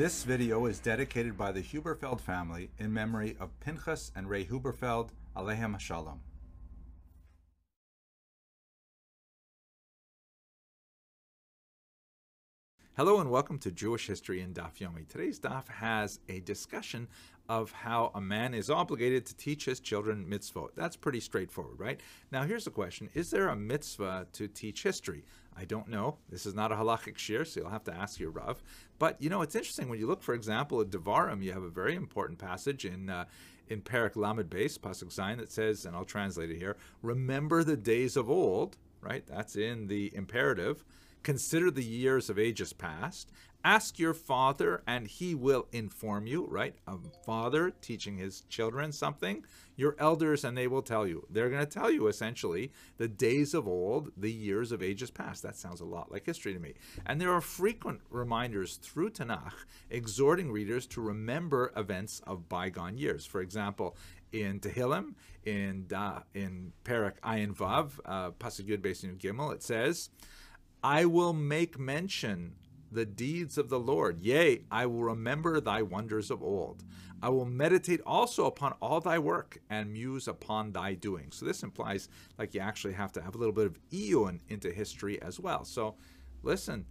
This video is dedicated by the Huberfeld family in memory of Pinchas and Ray Huberfeld, Alehem Shalom. Hello and welcome to Jewish History in Daf Yomi. Today's Daf has a discussion of how a man is obligated to teach his children mitzvot. That's pretty straightforward, right? Now here's the question, is there a mitzvah to teach history? I don't know. This is not a halachic shiur, so you'll have to ask your Rav. But, you know, it's interesting. When you look, for example, at Devarim, you have a very important passage in uh, in Perak Lamed Beis, Pasuk Zayin, that says, and I'll translate it here, remember the days of old, right? That's in the imperative Consider the years of ages past. Ask your father, and he will inform you, right? A father teaching his children something, your elders, and they will tell you. They're going to tell you essentially the days of old, the years of ages past. That sounds a lot like history to me. And there are frequent reminders through Tanakh exhorting readers to remember events of bygone years. For example, in Tehillim, in uh, in Perak Ayin Vav, uh, Pasuk Yud Gimel, it says, I will make mention the deeds of the Lord. Yea, I will remember thy wonders of old. I will meditate also upon all thy work and muse upon thy doing. So this implies like you actually have to have a little bit of iyun into history as well. So listen,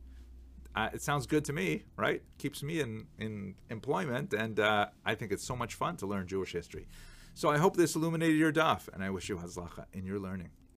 uh, it sounds good to me, right? Keeps me in, in employment, and uh, I think it's so much fun to learn Jewish history. So I hope this illuminated your daf, and I wish you hatzlacha in your learning.